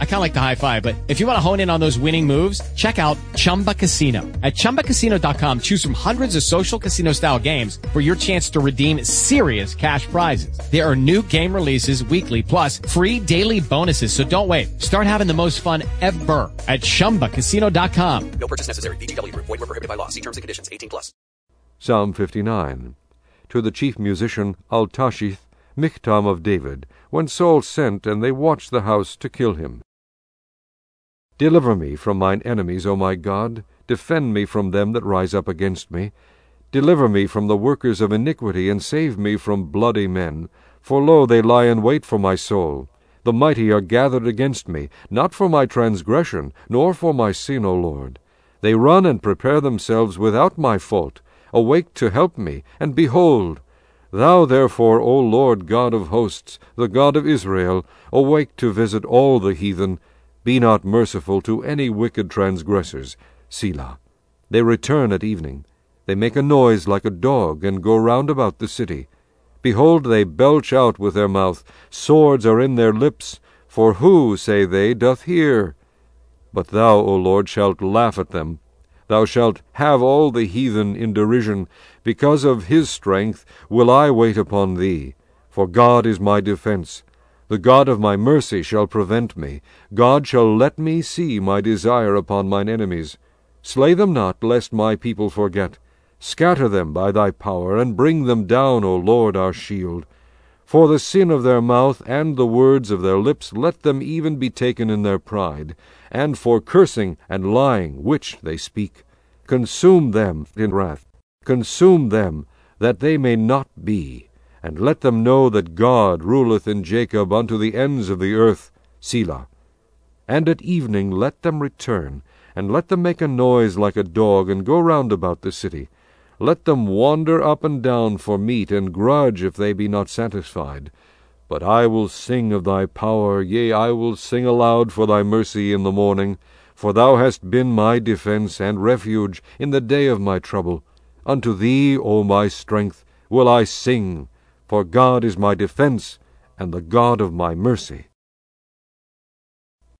I kind of like the high five, but if you want to hone in on those winning moves, check out Chumba Casino. At ChumbaCasino.com, choose from hundreds of social casino style games for your chance to redeem serious cash prizes. There are new game releases weekly, plus free daily bonuses. So don't wait. Start having the most fun ever at ChumbaCasino.com. No purchase necessary. VGW. Void were prohibited by law. See terms and conditions. 18 plus. Psalm 59. To the chief musician Altaschith, Michtam of David, when Saul sent, and they watched the house to kill him. Deliver me from mine enemies, O my God. Defend me from them that rise up against me. Deliver me from the workers of iniquity, and save me from bloody men. For lo, they lie in wait for my soul. The mighty are gathered against me, not for my transgression, nor for my sin, O Lord. They run and prepare themselves without my fault. Awake to help me, and behold, Thou therefore, O Lord God of hosts, the God of Israel, awake to visit all the heathen, be not merciful to any wicked transgressors. Selah. They return at evening. They make a noise like a dog, and go round about the city. Behold, they belch out with their mouth, swords are in their lips, for who, say they, doth hear? But thou, O Lord, shalt laugh at them. Thou shalt have all the heathen in derision. Because of his strength will I wait upon thee. For God is my defence. The God of my mercy shall prevent me. God shall let me see my desire upon mine enemies. Slay them not, lest my people forget. Scatter them by thy power, and bring them down, O Lord our shield. For the sin of their mouth and the words of their lips let them even be taken in their pride, and for cursing and lying which they speak. Consume them in wrath, consume them, that they may not be, and let them know that God ruleth in Jacob unto the ends of the earth. Selah. And at evening let them return, and let them make a noise like a dog, and go round about the city. Let them wander up and down for meat, and grudge if they be not satisfied. But I will sing of thy power, yea, I will sing aloud for thy mercy in the morning. For thou hast been my defence and refuge in the day of my trouble. Unto thee, O my strength, will I sing, for God is my defence and the God of my mercy.